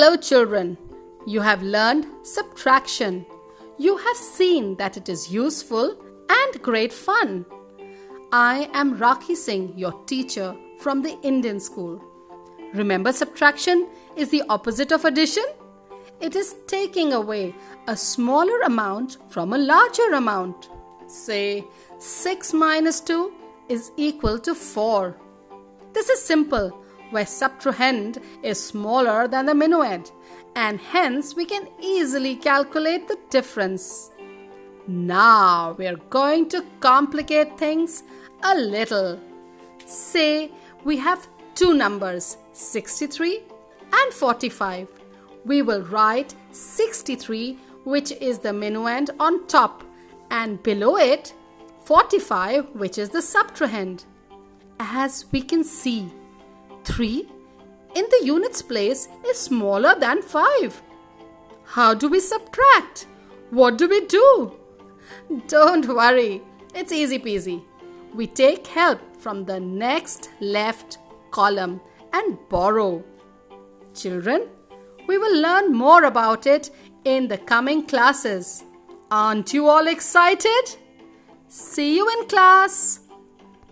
Hello, children. You have learned subtraction. You have seen that it is useful and great fun. I am Rakhi Singh, your teacher from the Indian school. Remember, subtraction is the opposite of addition? It is taking away a smaller amount from a larger amount. Say 6 minus 2 is equal to 4. This is simple, where subtrahend is smaller than the minuend, and hence we can easily calculate the difference. Now we are going to complicate things a little. Say we have two numbers 63 and 45. We will write 63, which is the minuend, on top, and below it 45, which is the subtrahend. As we can see, 3 in the units place is smaller than 5. How do we subtract? What do we do? Don't worry, it's easy peasy. We take help from the next left column and borrow. Children, we will learn more about it in the coming classes. Aren't you all excited? See you in class.